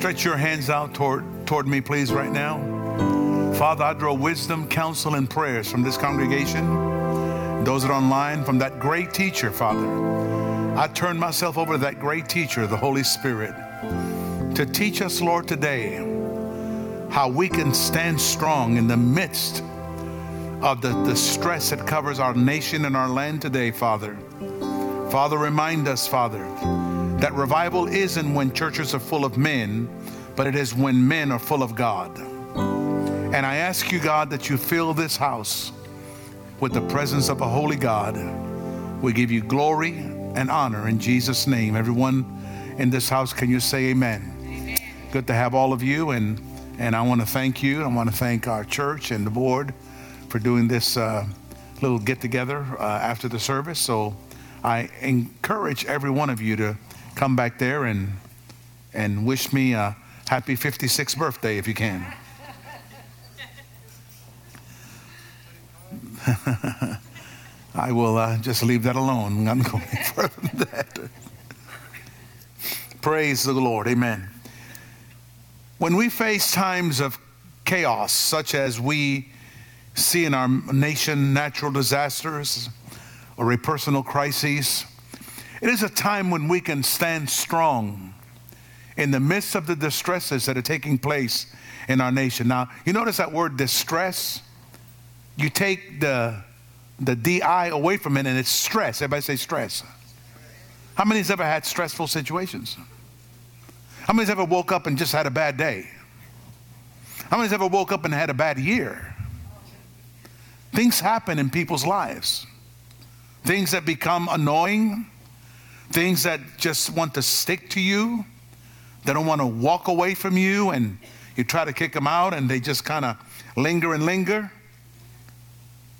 stretch your hands out toward, toward me, please, right now? Father, I draw wisdom, counsel, and prayers from this congregation, those that are online, from that great teacher, Father. I turn myself over to that great teacher, the Holy Spirit, to teach us, Lord, today how we can stand strong in the midst of the, the stress that covers our nation and our land today, Father. Father, remind us, Father, that revival isn't when churches are full of men, but it is when men are full of God. And I ask you, God, that you fill this house with the presence of a holy God. We give you glory and honor in Jesus' name. Everyone in this house, can you say amen? amen. Good to have all of you, and, and I want to thank you. I want to thank our church and the board for doing this uh, little get together uh, after the service. So I encourage every one of you to come back there and, and wish me a happy 56th birthday if you can. I will uh, just leave that alone. I'm going further than that. Praise the Lord. Amen. When we face times of chaos, such as we see in our nation, natural disasters or a personal crisis, it is a time when we can stand strong in the midst of the distresses that are taking place in our nation. Now, you notice that word distress? You take the, the DI away from it and it's stress. Everybody say stress. How many has ever had stressful situations? How many has ever woke up and just had a bad day? How many has ever woke up and had a bad year? Things happen in people's lives. Things that become annoying, things that just want to stick to you. They don't want to walk away from you, and you try to kick them out, and they just kind of linger and linger.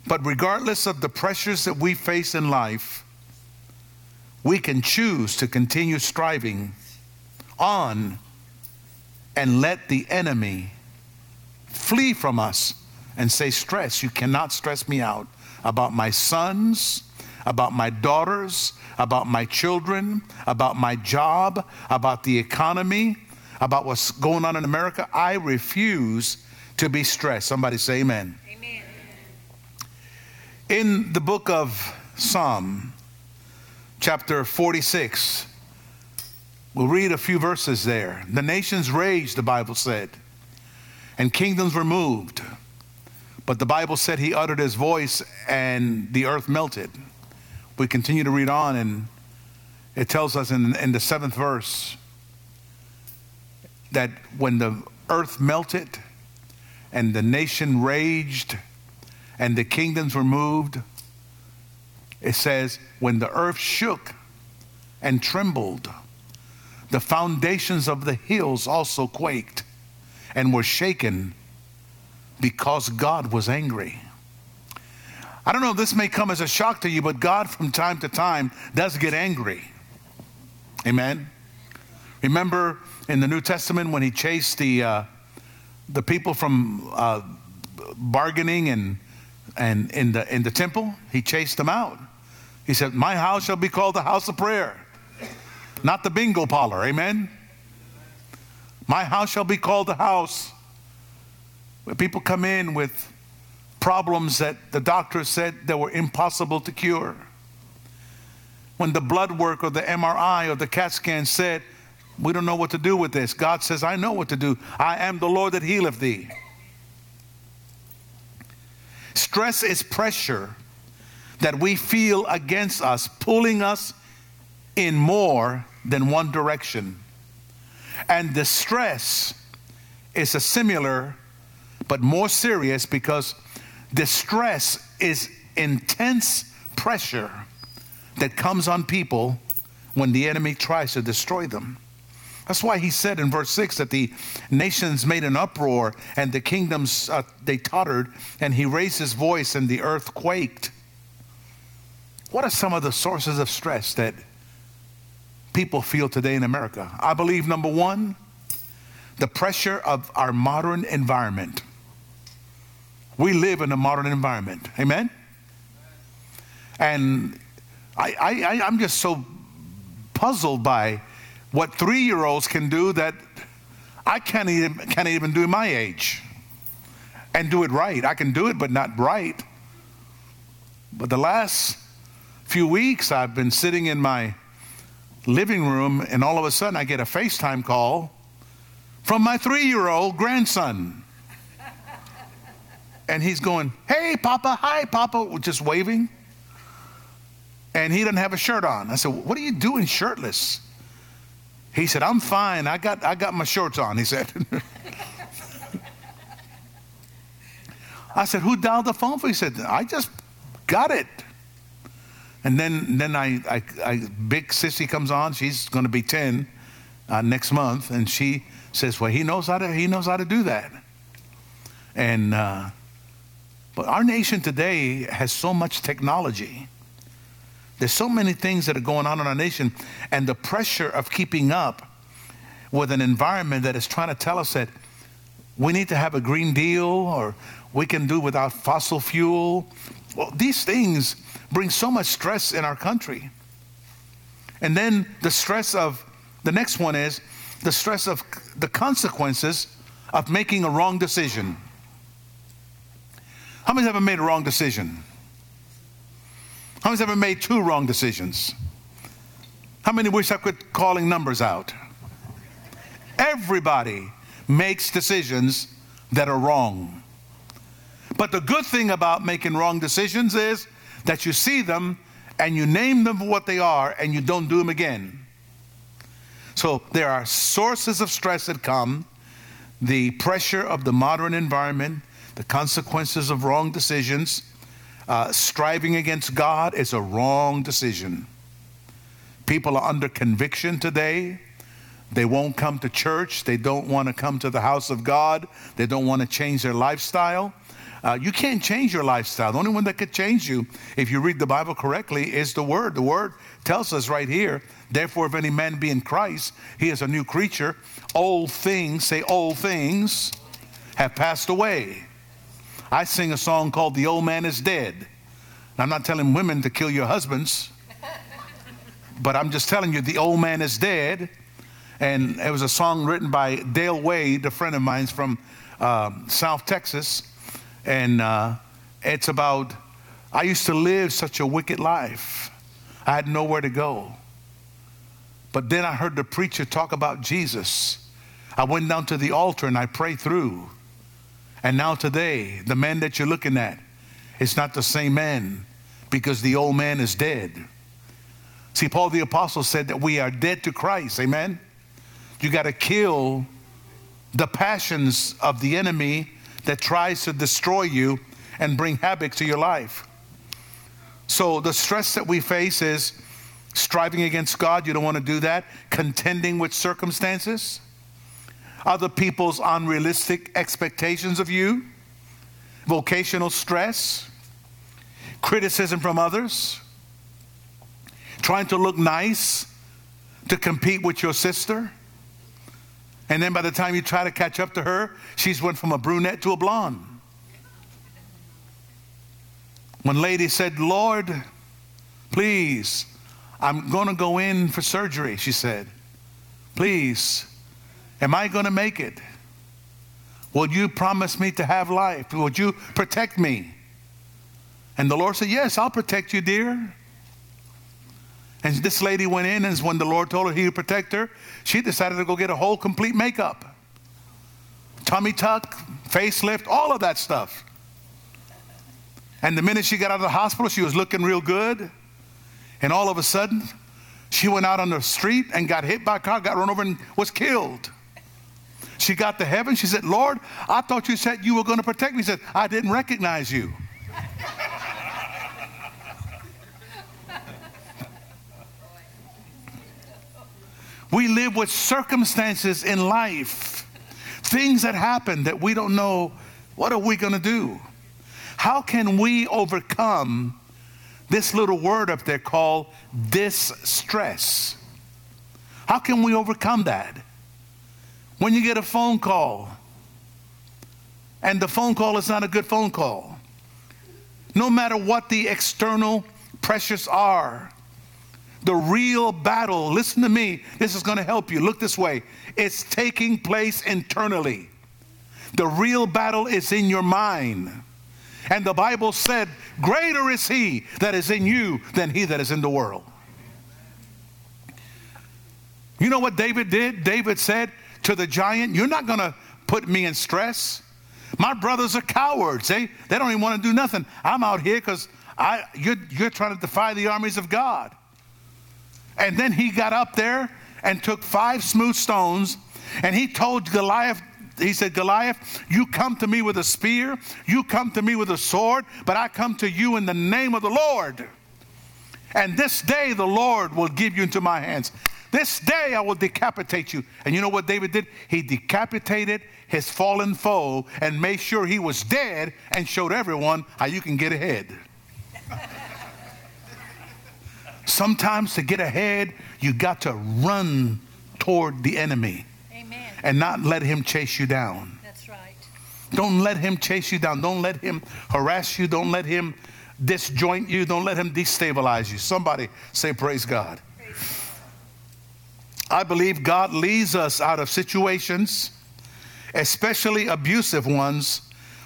But regardless of the pressures that we face in life, we can choose to continue striving on and let the enemy flee from us and say, Stress, you cannot stress me out about my sons, about my daughters, about my children, about my job, about the economy, about what's going on in America. I refuse to be stressed. Somebody say amen. Amen. In the book of Psalm, chapter 46, we'll read a few verses there. The nations raged, the Bible said, and kingdoms were moved. But the Bible said he uttered his voice and the earth melted we continue to read on, and it tells us in, in the seventh verse that when the earth melted and the nation raged and the kingdoms were moved, it says, when the earth shook and trembled, the foundations of the hills also quaked and were shaken because God was angry. I don't know if this may come as a shock to you, but God from time to time does get angry. Amen. Remember in the New Testament when he chased the uh, the people from uh, bargaining and and in the in the temple, he chased them out. He said, "My house shall be called the house of prayer, not the bingo parlor." Amen. My house shall be called the house where people come in with problems that the doctor said that were impossible to cure. When the blood work or the MRI or the CAT scan said, We don't know what to do with this, God says, I know what to do. I am the Lord that healeth thee. Stress is pressure that we feel against us, pulling us in more than one direction. And the stress is a similar but more serious because Distress is intense pressure that comes on people when the enemy tries to destroy them. That's why he said in verse 6 that the nations made an uproar and the kingdoms uh, they tottered and he raised his voice and the earth quaked. What are some of the sources of stress that people feel today in America? I believe number 1, the pressure of our modern environment. We live in a modern environment. Amen? And I, I, I'm just so puzzled by what three year olds can do that I can't even, can't even do my age and do it right. I can do it, but not right. But the last few weeks, I've been sitting in my living room, and all of a sudden, I get a FaceTime call from my three year old grandson. And he's going, Hey, Papa, hi, Papa, just waving. And he doesn't have a shirt on. I said, What are you doing shirtless? He said, I'm fine. I got, I got my shorts on, he said. I said, Who dialed the phone for? He said, I just got it. And then, then I, I, I big sissy comes on. She's going to be 10 uh, next month. And she says, Well, he knows how to, he knows how to do that. And, uh, but our nation today has so much technology. There's so many things that are going on in our nation, and the pressure of keeping up with an environment that is trying to tell us that we need to have a green deal or we can do without fossil fuel. Well, these things bring so much stress in our country. And then the stress of the next one is the stress of the consequences of making a wrong decision. How many have ever made a wrong decision? How many have ever made two wrong decisions? How many wish I quit calling numbers out? Everybody makes decisions that are wrong. But the good thing about making wrong decisions is that you see them and you name them for what they are and you don't do them again. So there are sources of stress that come the pressure of the modern environment, the consequences of wrong decisions. Uh, striving against God is a wrong decision. People are under conviction today. They won't come to church. They don't want to come to the house of God. They don't want to change their lifestyle. Uh, you can't change your lifestyle. The only one that could change you, if you read the Bible correctly, is the Word. The Word tells us right here, therefore, if any man be in Christ, he is a new creature. Old things, say, old things have passed away. I sing a song called The Old Man is Dead. And I'm not telling women to kill your husbands, but I'm just telling you, the old man is dead. And it was a song written by Dale Wade, a friend of mine from uh, South Texas and uh, it's about, I used to live such a wicked life. I had nowhere to go. But then I heard the preacher talk about Jesus. I went down to the altar and I prayed through. And now today, the man that you're looking at is not the same man because the old man is dead. See, Paul the Apostle said that we are dead to Christ. Amen? You got to kill the passions of the enemy that tries to destroy you and bring havoc to your life. So the stress that we face is striving against God, you don't want to do that, contending with circumstances, other people's unrealistic expectations of you, vocational stress, criticism from others, trying to look nice to compete with your sister and then by the time you try to catch up to her, she's went from a brunette to a blonde. When lady said, Lord, please, I'm going to go in for surgery, she said. Please, am I going to make it? Will you promise me to have life? Will you protect me? And the Lord said, Yes, I'll protect you, dear. And this lady went in, and when the Lord told her he would protect her, she decided to go get a whole complete makeup tummy tuck, facelift, all of that stuff. And the minute she got out of the hospital, she was looking real good. And all of a sudden, she went out on the street and got hit by a car, got run over, and was killed. She got to heaven. She said, Lord, I thought you said you were going to protect me. He said, I didn't recognize you. We live with circumstances in life, things that happen that we don't know what are we going to do? How can we overcome this little word up there called this stress? How can we overcome that? When you get a phone call and the phone call is not a good phone call, no matter what the external pressures are, The real battle, listen to me, this is going to help you. Look this way. It's taking place internally. The real battle is in your mind. And the Bible said, Greater is he that is in you than he that is in the world. You know what David did? David said to the giant, You're not going to put me in stress. My brothers are cowards. They, they don't even want to do nothing. I'm out here because you're, you're trying to defy the armies of God. And then he got up there and took five smooth stones and he told Goliath, he said, Goliath, you come to me with a spear, you come to me with a sword, but I come to you in the name of the Lord. And this day the Lord will give you into my hands. This day I will decapitate you. And you know what David did? He decapitated his fallen foe and made sure he was dead and showed everyone how you can get ahead. Sometimes to get ahead, you got to run toward the enemy Amen. and not let him chase you down. That's right. Don't let him chase you down. Don't let him harass you. Don't let him disjoint you. Don't let him destabilize you. Somebody say, Praise God. I believe God leads us out of situations, especially abusive ones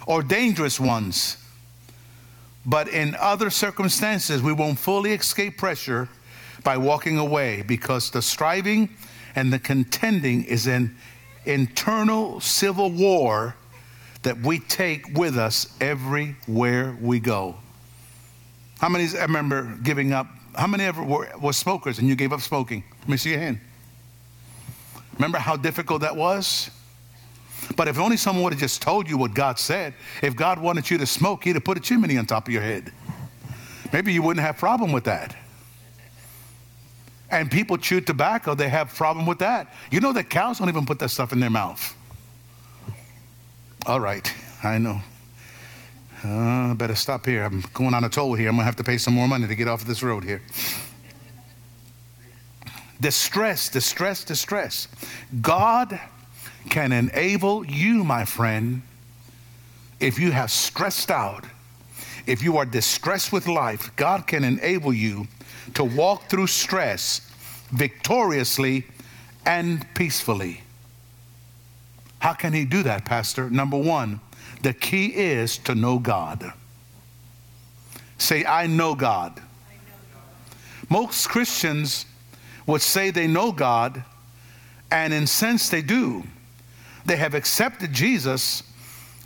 or dangerous ones. But in other circumstances, we won't fully escape pressure by walking away because the striving and the contending is an internal civil war that we take with us everywhere we go. How many I remember giving up? How many ever were, were smokers and you gave up smoking? Let me see your hand. Remember how difficult that was? But if only someone would have just told you what God said, if God wanted you to smoke, he'd have put a chimney on top of your head. Maybe you wouldn't have problem with that. And people chew tobacco, they have problem with that. You know that cows don't even put that stuff in their mouth. All right, I know. Uh, better stop here. I'm going on a toll here. I'm gonna have to pay some more money to get off of this road here. Distress, distress, distress. God can enable you, my friend, if you have stressed out, if you are distressed with life, God can enable you to walk through stress victoriously and peacefully. How can He do that, Pastor? Number one, the key is to know God. Say, I know God. I know God. Most Christians would say they know God, and in sense they do. They have accepted Jesus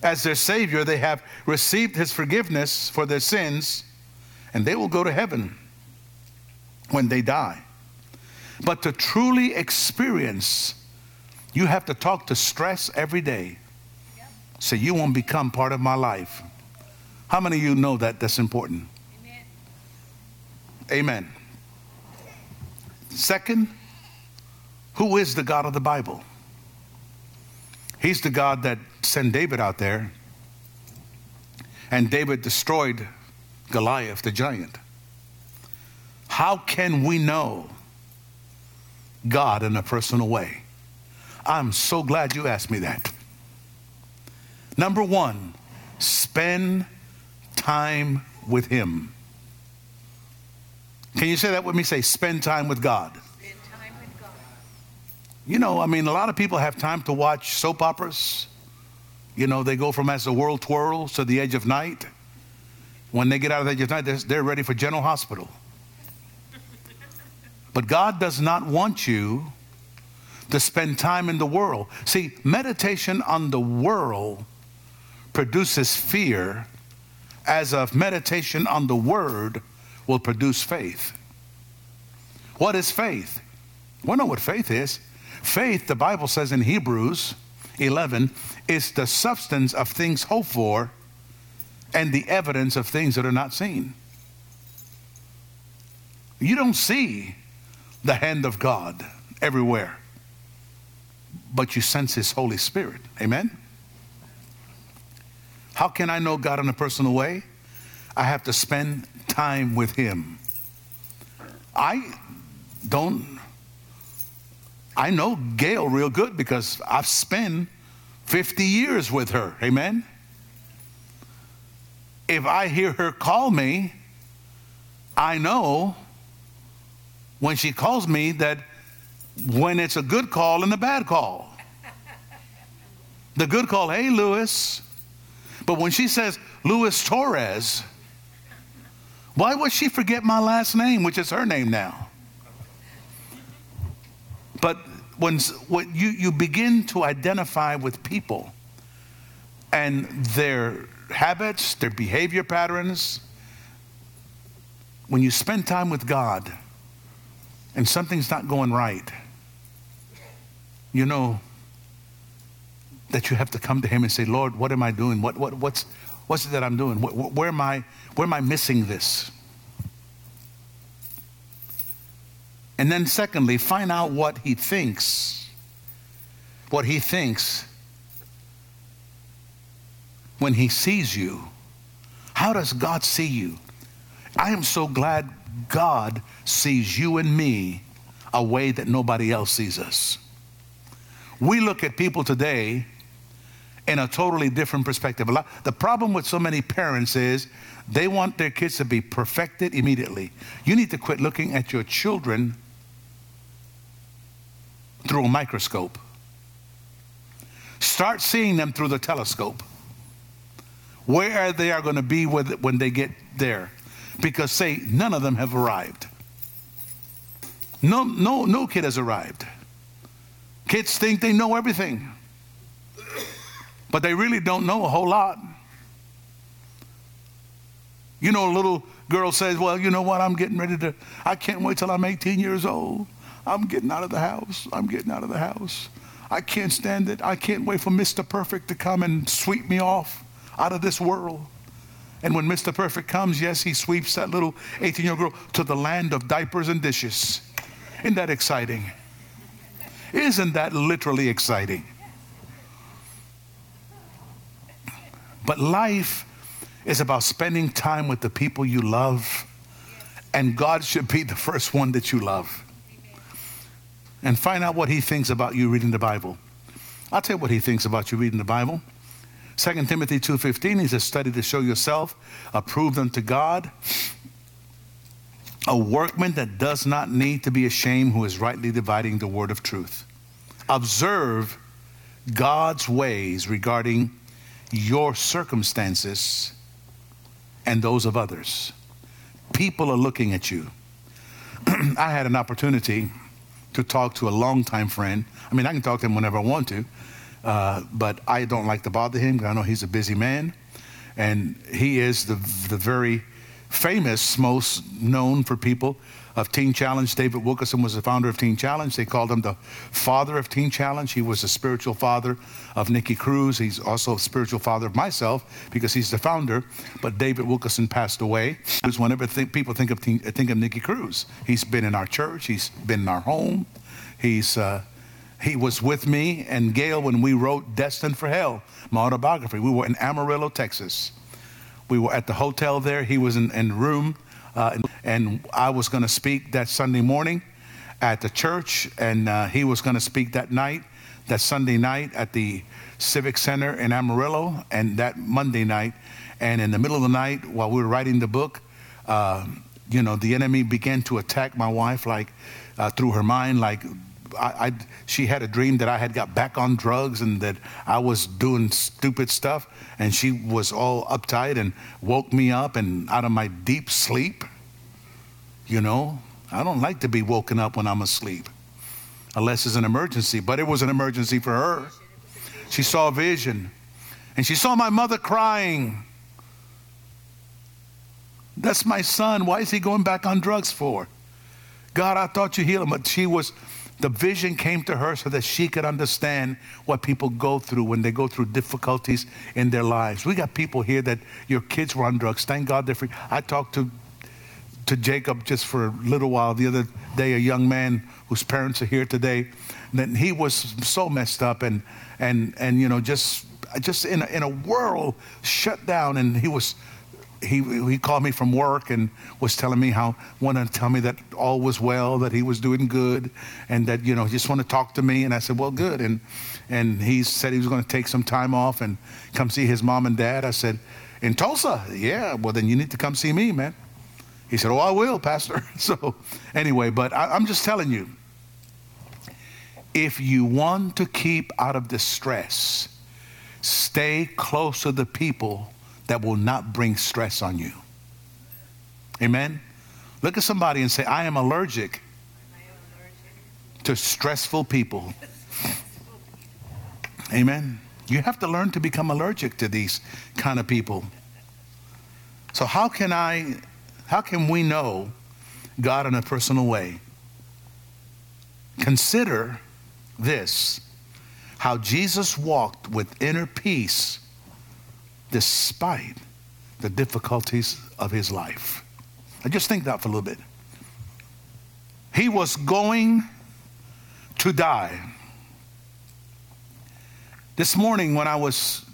as their Savior, they have received His forgiveness for their sins, and they will go to heaven when they die. But to truly experience, you have to talk to stress every day. So you won't become part of my life. How many of you know that that's important? Amen. Amen. Second, who is the God of the Bible? He's the God that sent David out there, and David destroyed Goliath, the giant. How can we know God in a personal way? I'm so glad you asked me that. Number one, spend time with Him. Can you say that with me? Say, spend time with God. You know, I mean, a lot of people have time to watch soap operas. You know, they go from as the world twirls to the edge of night. When they get out of the edge of night, they're, they're ready for General Hospital. But God does not want you to spend time in the world. See, meditation on the world produces fear, as of meditation on the word will produce faith. What is faith? We know what faith is. Faith, the Bible says in Hebrews 11, is the substance of things hoped for and the evidence of things that are not seen. You don't see the hand of God everywhere, but you sense His Holy Spirit. Amen? How can I know God in a personal way? I have to spend time with Him. I don't I know Gail real good because I've spent 50 years with her. Amen. If I hear her call me, I know when she calls me that when it's a good call and a bad call. The good call, hey, Lewis. But when she says Luis Torres, why would she forget my last name, which is her name now? But when, when you, you begin to identify with people and their habits, their behavior patterns, when you spend time with God and something's not going right, you know that you have to come to Him and say, Lord, what am I doing? What, what, what's, what's it that I'm doing? Where, where, am I, where am I missing this? And then, secondly, find out what He thinks. What He thinks when He sees you. How does God see you? I am so glad God sees you and me a way that nobody else sees us. We look at people today in a totally different perspective. Lot, the problem with so many parents is they want their kids to be perfected immediately. You need to quit looking at your children through a microscope. Start seeing them through the telescope. Where they are going to be when they get there. Because, say, none of them have arrived. No, no, no kid has arrived. Kids think they know everything, but they really don't know a whole lot. You know, a little girl says, Well, you know what? I'm getting ready to, I can't wait till I'm 18 years old. I'm getting out of the house. I'm getting out of the house. I can't stand it. I can't wait for Mr. Perfect to come and sweep me off out of this world. And when Mr. Perfect comes, yes, he sweeps that little 18 year old girl to the land of diapers and dishes. Isn't that exciting? Isn't that literally exciting? But life is about spending time with the people you love, and God should be the first one that you love. And find out what He thinks about you reading the Bible. I'll tell you what He thinks about you reading the Bible. 2 Timothy 2.15, he says, study to show yourself approved unto God, a workman that does not need to be ashamed, who is rightly dividing the word of truth. Observe God's ways regarding your circumstances and those of others. People are looking at you. I had an opportunity to talk to a longtime friend. I mean, I can talk to him whenever I want to, uh, but I don't like to bother him because I know he's a busy man. And he is the, the very famous, most known for people of Teen Challenge. David Wilkerson was the founder of Teen Challenge. They called him the father of Teen Challenge. He was the spiritual father of Nicky Cruz. He's also a spiritual father of myself because he's the founder. But David Wilkerson passed away. Because whenever people think of teen, think of Nicky Cruz, he's been in our church. He's been in our home. He's uh, he was with me and Gail when we wrote Destined for Hell, my autobiography. We were in Amarillo, Texas. We were at the hotel there. He was in, in room, uh, and I was going to speak that Sunday morning at the church, and uh, he was going to speak that night, that Sunday night at the Civic Center in Amarillo, and that Monday night. And in the middle of the night, while we were writing the book, uh, you know, the enemy began to attack my wife, like uh, through her mind, like I, I, she had a dream that I had got back on drugs and that I was doing stupid stuff, and she was all uptight and woke me up and out of my deep sleep. You know, I don't like to be woken up when I'm asleep, unless it's an emergency. But it was an emergency for her. She saw a vision, and she saw my mother crying. That's my son. Why is he going back on drugs for? God, I thought you healed him. But she was the vision came to her so that she could understand what people go through when they go through difficulties in their lives. We got people here that your kids were on drugs. Thank God they're free. I talked to to Jacob just for a little while the other day, a young man whose parents are here today. That he was so messed up and and and you know just just in a, in a world shut down, and he was he, he called me from work and was telling me how wanted to tell me that all was well, that he was doing good, and that you know he just wanted to talk to me. And I said, well, good. And and he said he was going to take some time off and come see his mom and dad. I said, in Tulsa, yeah. Well, then you need to come see me, man. He said, Oh, I will, Pastor. So, anyway, but I, I'm just telling you if you want to keep out of distress, stay close to the people that will not bring stress on you. Amen? Look at somebody and say, I am allergic, to stressful people. Amen. You have to learn to become allergic to these kind of people. So how can I how can we know God in a personal way? Consider this how Jesus walked with inner peace despite the difficulties of his life. I just think that for a little bit. He was going to die. This morning, when I was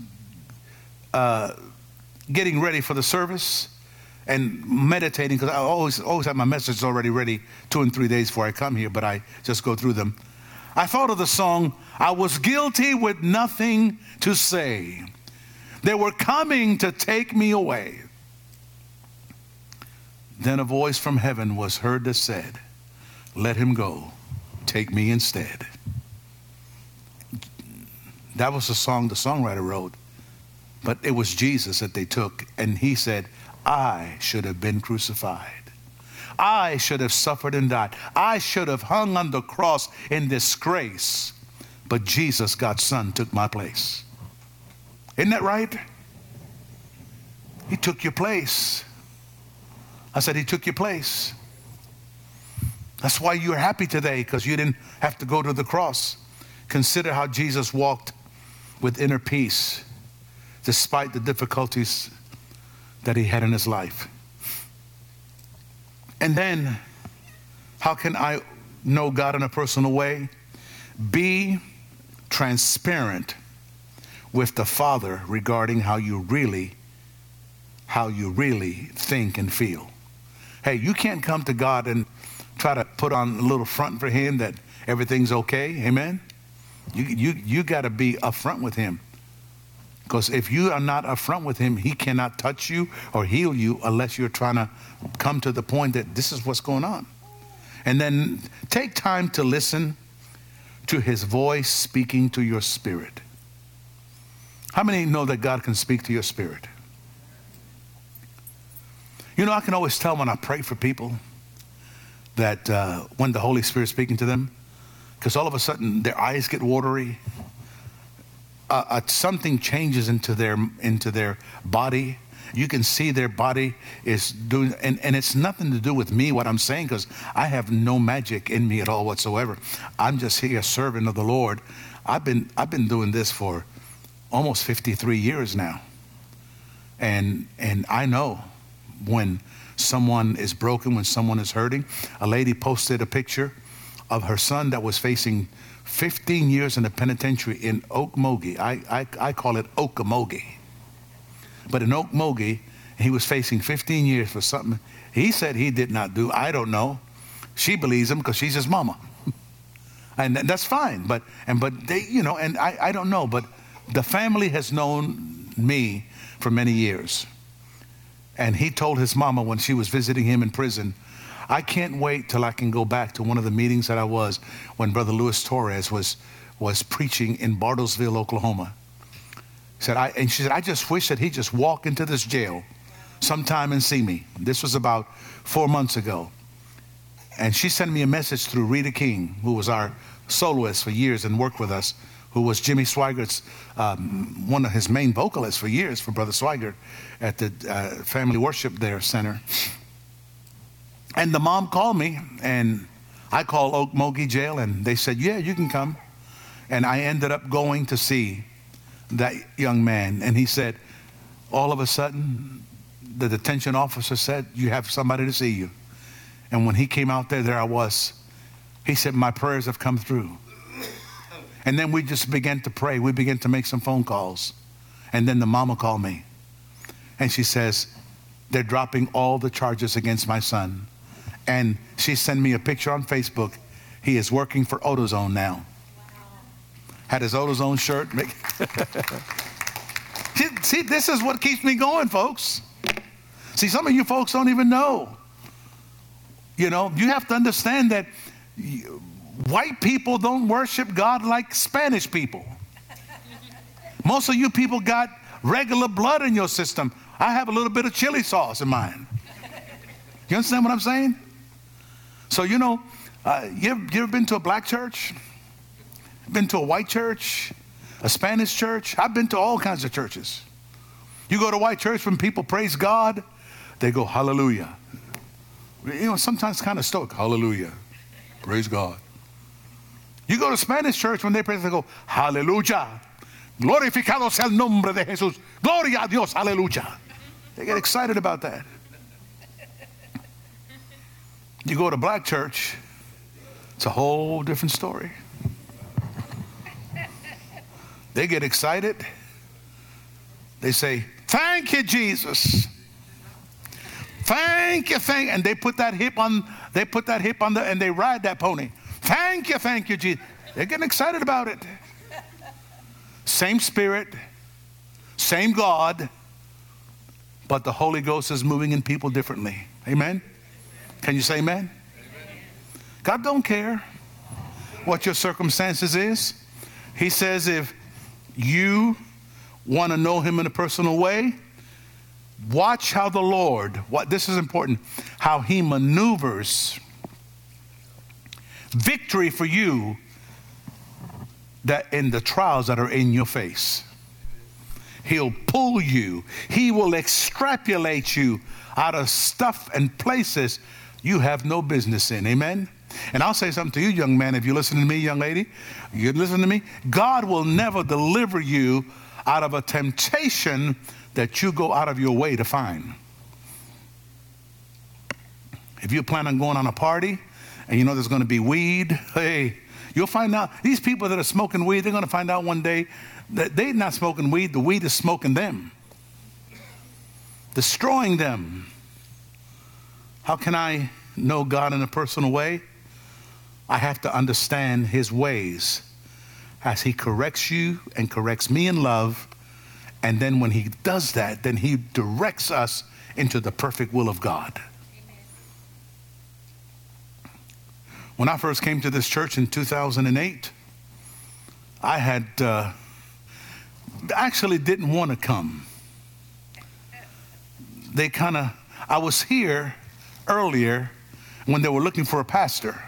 uh, getting ready for the service and meditating, because I always, always have my messages already ready two and three days before I come here, but I just go through them. I thought of the song, I was guilty with nothing to say. They were coming to take me away. Then a voice from heaven was heard that said, Let him go, take me instead. That was the song the songwriter wrote. But it was Jesus that they took, and he said, I should have been crucified. I should have suffered and died. I should have hung on the cross in disgrace. But Jesus, God's Son, took my place. Isn't that right? He took your place. I said, He took your place. That's why you're happy today, because you didn't have to go to the cross. Consider how Jesus walked with inner peace despite the difficulties that he had in his life. And then, how can I know God in a personal way? Be transparent with the Father regarding how you really how you really think and feel. Hey, you can't come to God and try to put on a little front for him that everything's okay. Amen. You, you, you got to be upfront with him. Because if you are not upfront with him, he cannot touch you or heal you unless you're trying to come to the point that this is what's going on. And then take time to listen to his voice speaking to your spirit. How many know that God can speak to your spirit? You know, I can always tell when I pray for people that uh, when the Holy Spirit's speaking to them, because all of a sudden their eyes get watery. Uh, uh, something changes into their into their body. You can see their body is doing, and, and it's nothing to do with me, what I'm saying, because I have no magic in me at all whatsoever. I'm just here, a servant of the Lord. I've been, I've been doing this for almost 53 years now. And, and I know when someone is broken, when someone is hurting. A lady posted a picture of her son that was facing 15 years in the penitentiary in Okmulgee. I, I, I call it Okamogie. But in Okmulgee, he was facing 15 years for something he said he did not do. I don't know. She believes him because she's his mama. and that's fine. But, and, but they, you know, and I, I don't know. But the family has known me for many years. And he told his mama when she was visiting him in prison, I can't wait till I can go back to one of the meetings that I was when Brother Luis Torres was, was preaching in Bartlesville, Oklahoma. He Said I, and she said, I just wish that he'd just walk into this jail sometime and see me. This was about four months ago. And she sent me a message through Rita King, who was our soloist for years and worked with us, who was Jimmy Swaggart's, um, one of his main vocalists for years for Brother Swaggart at the uh, Family Worship there Center. And the mom called me, and I called Okmulgee Jail, and they said, Yeah, you can come. And I ended up going to see that young man, and he said, All of a sudden, the detention officer said, You have somebody to see you. And when he came out there, there I was. He said, My prayers have come through. And then we just began to pray. We began to make some phone calls. And then the mama called me. And she says, They're dropping all the charges against my son. And she sent me a picture on Facebook. He is working for AutoZone now. Had his AutoZone shirt. see, see, this is what keeps me going, folks. See, some of you folks don't even know You know, you have to understand that white people don't worship God like Spanish people. Most of you people got regular blood in your system. I have a little bit of chili sauce in mine. You understand what I'm saying? So, you know, uh, you, ever, you ever been to a black church? Been to a white church? A Spanish church? I've been to all kinds of churches. You go to white church when people praise God, they go, Hallelujah. You know, sometimes kind of stoic, Hallelujah. Praise God. You go to Spanish church when they pray, they go, Hallelujah. Glorificado sea el nombre de Jesús. Gloria a Dios. Hallelujah. They get excited about that. You go to black church, it's a whole different story. They get excited. They say, Thank you, Jesus. Thank you, thank and they put that hip on, they put that hip on the and they ride that pony. Thank you, thank you, Jesus. They're getting excited about it. Same spirit, same God, but the Holy Ghost is moving in people differently. Amen. Can you say amen? amen? God don't care what your circumstances is. He says if you want to know him in a personal way, watch how the Lord, what this is important, how he maneuvers victory for you that in the trials that are in your face. He'll pull you. He will extrapolate you out of stuff and places you have no business in. Amen? And I'll say something to you, young man, if you listen to me, young lady, you listen to me. God will never deliver you out of a temptation that you go out of your way to find. If you plan on going on a party and you know there's going to be weed, hey, you'll find out these people that are smoking weed, they're going to find out one day that they're not smoking weed, the weed is smoking them, destroying them. How can I know God in a personal way? I have to understand his ways as he corrects you and corrects me in love. And then when he does that, then he directs us into the perfect will of God. When I first came to this church in 2008, I had uh, actually didn't want to come. They kind of, I was here earlier when they were looking for a pastor.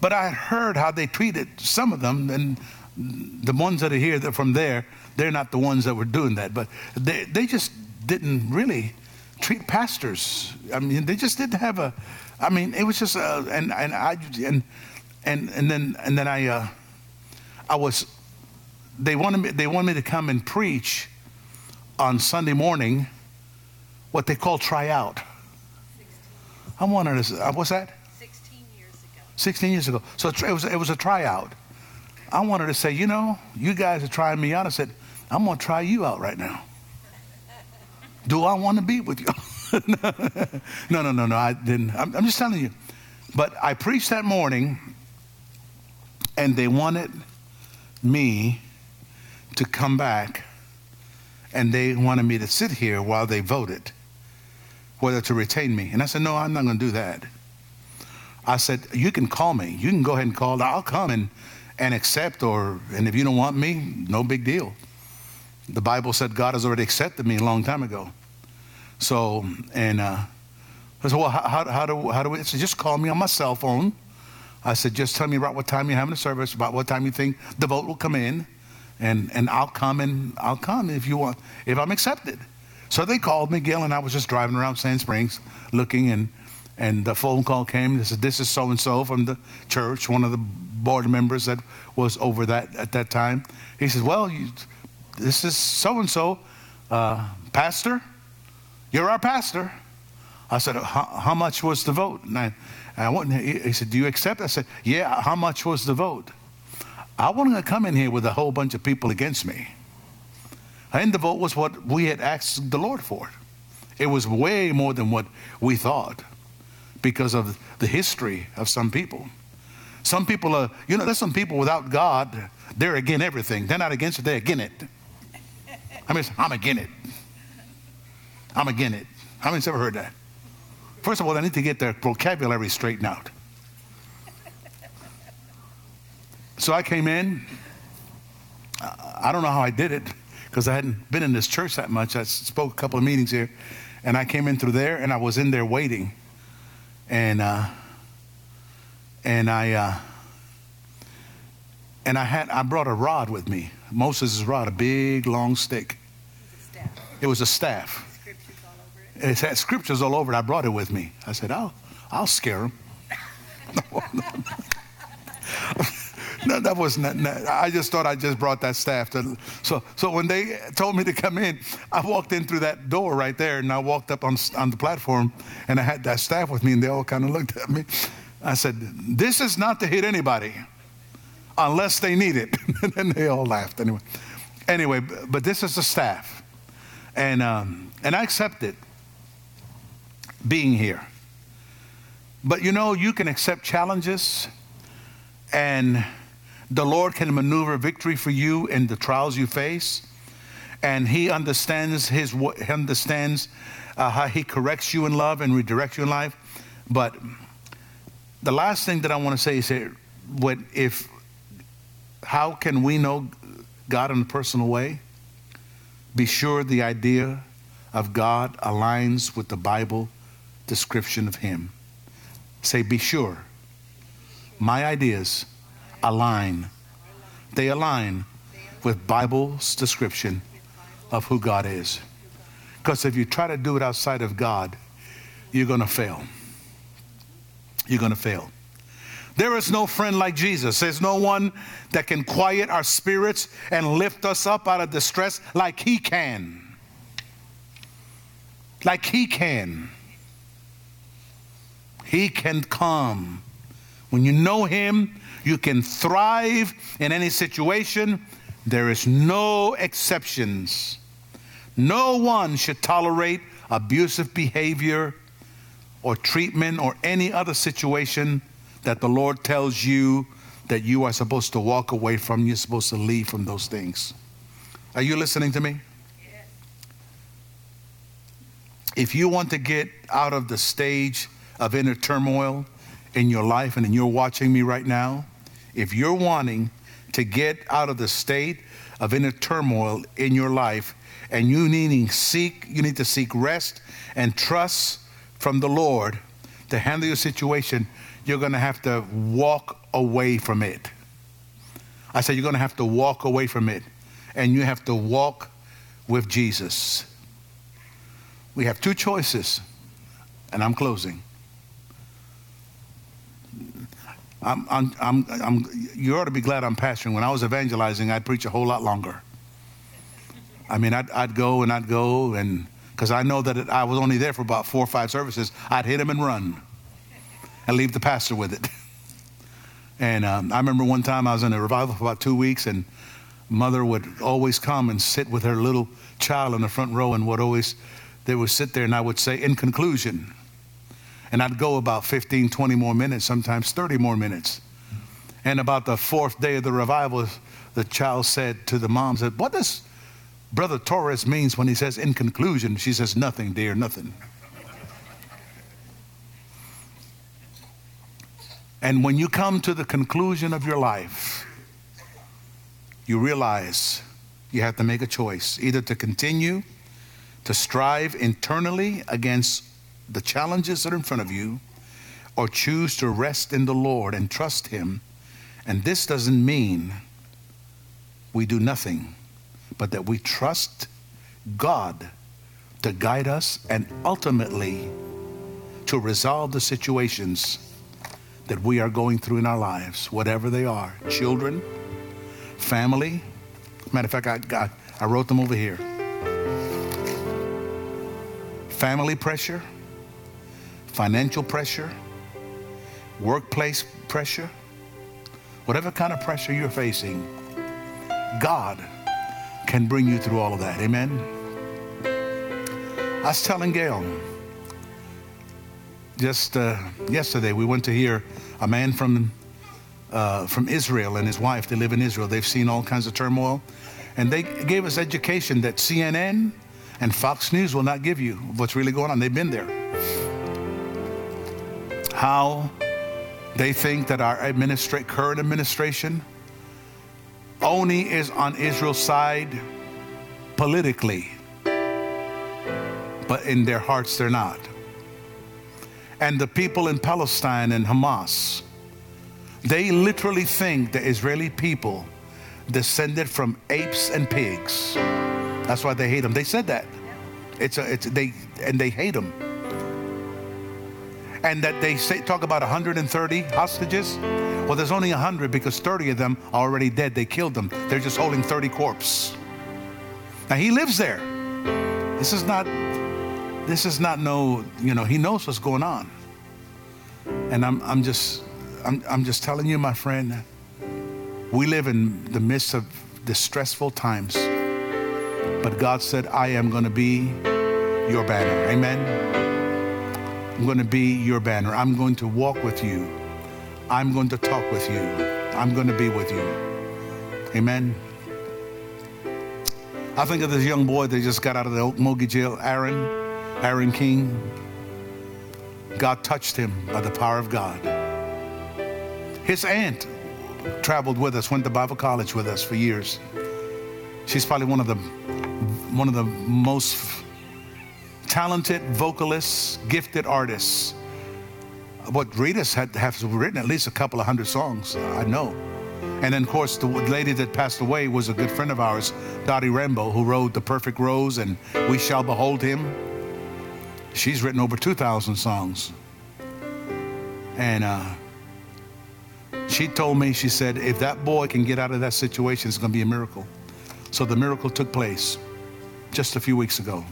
But I heard how they treated some of them, and the ones that are here that from there, they're not the ones that were doing that. But they, they just didn't really treat pastors. I mean, they just didn't have a. I mean, it was just uh, and and I and and and then and then I uh, I was. They wanted me. They wanted me to come and preach on Sunday morning, what they call tryout. I wanted to. Uh, what's that? 16 years ago. 16 years ago. So it was, it was a tryout. I wanted to say, you know, you guys are trying me out. I said, I'm going to try you out right now. Do I want to be with you? no, no, no, no. I didn't. I'm, I'm just telling you. But I preached that morning, and they wanted me to come back, and they wanted me to sit here while they voted whether to retain me. And I said, no, I'm not going to do that. I said, You can call me. You can go ahead and call. I'll come and, and accept, or, and if you don't want me, no big deal. The Bible said God has already accepted me a long time ago. So, and uh, I said, Well, how, how, do, how do we? Said, Just call me on my cell phone. I said, Just tell me about what time you're having a service, about what time you think the vote will come in, and, and I'll come and I'll come if you want, if I'm accepted. So they called me, Gil, and I was just driving around Sand Springs looking and and the phone call came. They said, "This is so and so from the church, one of the board members that was over that at that time." He says, "Well, you, this is so and so, pastor. You're our pastor." I said, "How much was the vote?" And I, I went, he said, "Do you accept?" I said, "Yeah." How much was the vote? I wasn't going to come in here with a whole bunch of people against me. And the vote was what we had asked the Lord for. It was way more than what we thought because of the history of some people. Some people are, you know, there's some people without God, they're against everything. They're not against it, they're against it. I mean, I'm against it. I'm against it. How many's ever heard that? First of all, they need to get their vocabulary straightened out. So I came in. I don't know how I did it because I hadn't been in this church that much. I spoke a couple of meetings here, and I came in through there, and I was in there waiting, and uh, and I uh, and I had I brought a rod with me, Moses' rod, a big long stick. It was a staff. It had scriptures all over it. I brought it with me. I said, "I'll I'll scare them." no, that was not, not, I just thought I just brought that staff. To, so, so when they told me to come in, I walked in through that door right there, and I walked up on, on the platform, and I had that staff with me, and they all kind of looked at me. I said, "This is not to hit anybody, unless they need it." and they all laughed anyway. Anyway, but this is the staff, and um, and I accept it being here. But you know, you can accept challenges and the Lord can maneuver victory for you in the trials you face, and He understands His he understands uh, how He corrects you in love and redirects you in life. But the last thing that I want to say is that what if how can we know God in a personal way? Be sure the idea of God aligns with the Bible description of Him. Say, be sure. My ideas align. They align with Bible's description of who God is. Because if you try to do it outside of God, you're going to fail. You're going to fail. There is no friend like Jesus. There's no one that can quiet our spirits and lift us up out of distress like He can. Like He can. He can come. When you know Him, you can thrive in any situation. There is no exceptions. No one should tolerate abusive behavior or treatment or any other situation that the Lord tells you that you are supposed to walk away from. You're supposed to leave from those things. Are you listening to me? If you want to get out of the stage of inner turmoil in your life and you're watching me right now, if you're wanting to get out of the state of inner turmoil in your life and you needing seek you need to seek rest and trust from the Lord to handle your situation, you're going to have to walk away from it. I said you're going to have to walk away from it and you have to walk with Jesus. We have two choices, and I'm closing. I'm, I'm, I'm, I'm, you ought to be glad I'm pastoring. When I was evangelizing, I'd preach a whole lot longer. I mean, I'd, I'd go and I'd go, and because I know that I was only there for about four or five services, I'd hit him and run and leave the pastor with it. And um, I remember one time I was in a revival for about two weeks, and mother would always come and sit with her little child in the front row, and would always, they would sit there, and I would say, in conclusion, and I'd go about 15, 20 more minutes, sometimes 30 more minutes. And about the fourth day of the revival, the child said to the mom, said, What does Brother Torres means when he says in conclusion? She says, Nothing, dear, nothing. And when you come to the conclusion of your life, you realize you have to make a choice either to continue to strive internally against the challenges that are in front of you or choose to rest in the Lord and trust Him. And this doesn't mean we do nothing, but that we trust God to guide us and ultimately to resolve the situations that we are going through in our lives, whatever they are children, family. Matter of fact, I, got, I wrote them over here. Family pressure financial pressure, workplace pressure, whatever kind of pressure you're facing, God can bring you through all of that. Amen. I was telling Gail just uh, yesterday, we went to hear a man from, uh, from Israel and his wife. They live in Israel. They've seen all kinds of turmoil. And they gave us education that CNN and Fox News will not give you what's really going on. They've been there. how they think that our administra- current administration only is on Israel's side politically, but in their hearts they're not. And the people in Palestine and Hamas, they literally think the Israeli people descended from apes and pigs. That's why they hate them. They said that. It's a, it's they and they hate them. And that they say talk about 130 hostages. Well, there's only 100 because 30 of them are already dead. They killed them. They're just holding 30 corpses. Now he lives there. This is not this is not no, you know, he knows what's going on. And I'm I'm just I'm I'm just telling you, my friend, we live in the midst of distressful times. But God said, I am going to be your banner. Amen. I'm going to be your banner. I'm going to walk with you. I'm going to talk with you. I'm going to be with you. Amen. I think of this young boy that just got out of the Okmulgee jail, Aaron, Aaron King. God touched him by the power of God. His aunt traveled with us, went to Bible college with us for years. She's probably one of the one of the most talented vocalists, gifted artists. What Rita's had have written at least a couple of hundred songs, I know. And then, of course, the lady that passed away was a good friend of ours, Dottie Rambo, who wrote The Perfect Rose and We Shall Behold Him. She's written over 2,000 songs. And uh, she told me, she said, if that boy can get out of that situation, it's going to be a miracle. So the miracle took place just a few weeks ago.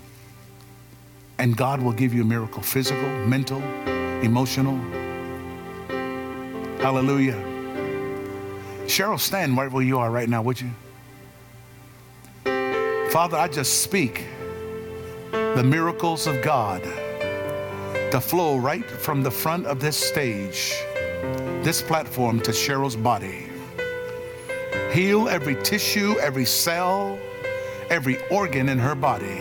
And God will give you a miracle physical, mental, emotional. Hallelujah. Cheryl, stand right where you are right now, would you? Father, I just speak the miracles of God to flow right from the front of this stage, this platform to Cheryl's body. Heal every tissue, every cell, every organ in her body.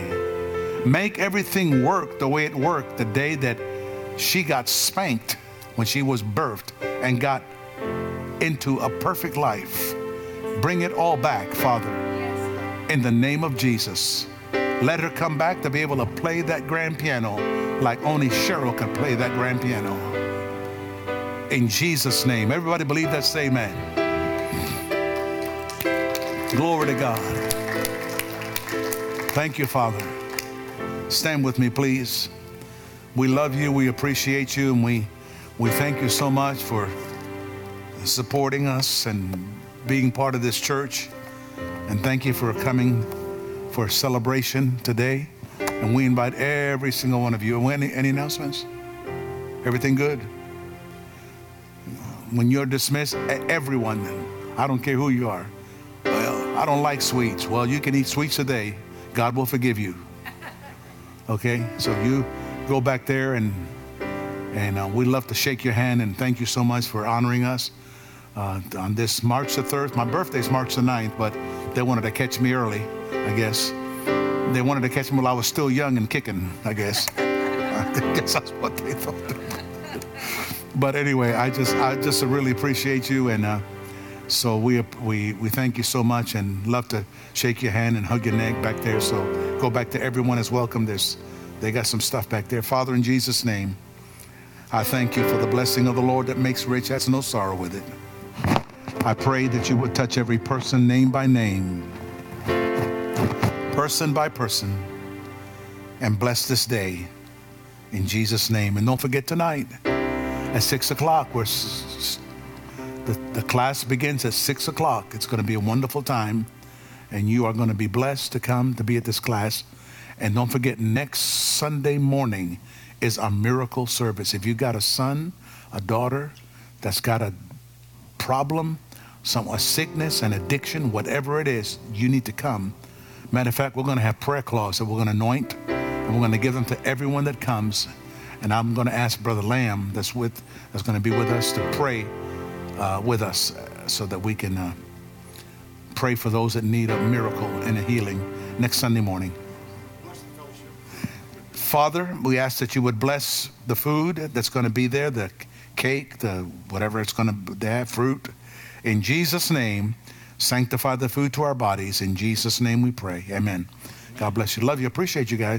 Make everything work the way it worked the day that she got spanked when she was birthed and got into a perfect life. Bring it all back, Father, in the name of Jesus. Let her come back to be able to play that grand piano like only Cheryl can play that grand piano. In Jesus' name. Everybody believe that? Say amen. Glory to God. Thank you, Father. Stand with me, please. We love you, we appreciate you, and we, we thank you so much for supporting us and being part of this church. And thank you for coming for celebration today. And we invite every single one of you. Any, any announcements? Everything good? When you're dismissed, everyone, I don't care who you are. Well, I don't like sweets. Well, you can eat sweets today. God will forgive you. Okay? So you go back there and and uh, we'd love to shake your hand and thank you so much for honoring us uh, on this March the 3rd. My birthday's March the 9th, but they wanted to catch me early, I guess. They wanted to catch me while I was still young and kicking, I guess. I guess that's what they thought. but anyway, I just I just really appreciate you and uh, so we, we, we thank you so much and love to shake your hand and hug your neck back there. So go back to everyone is welcome. There's, they got some stuff back there. Father, in Jesus' name, I thank you for the blessing of the Lord that makes rich, has no sorrow with it. I pray that you would touch every person name by name, person by person, and bless this day in Jesus' name. And don't forget tonight at six o'clock, we're the, the class begins at 6 o'clock. It's going to be a wonderful time, and you are going to be blessed to come to be at this class. And don't forget, next Sunday morning is our miracle service. If you got a son, a daughter that's got a problem, some a sickness, an addiction, whatever it is, you need to come. Matter of fact, we're going to have prayer cloths that we're going to anoint, and we're going to give them to everyone that comes. And I'm going to ask Brother Lamb, that's with, that's going to be with us, to pray uh, with us uh, so that we can uh, pray for those that need a miracle and a healing next Sunday morning. Father, we ask that you would bless the food that's going to be there, the cake, the whatever it's going to have, fruit. In Jesus' name, sanctify the food to our bodies. In Jesus' name we pray. Amen. God bless you. Love you. Appreciate you guys.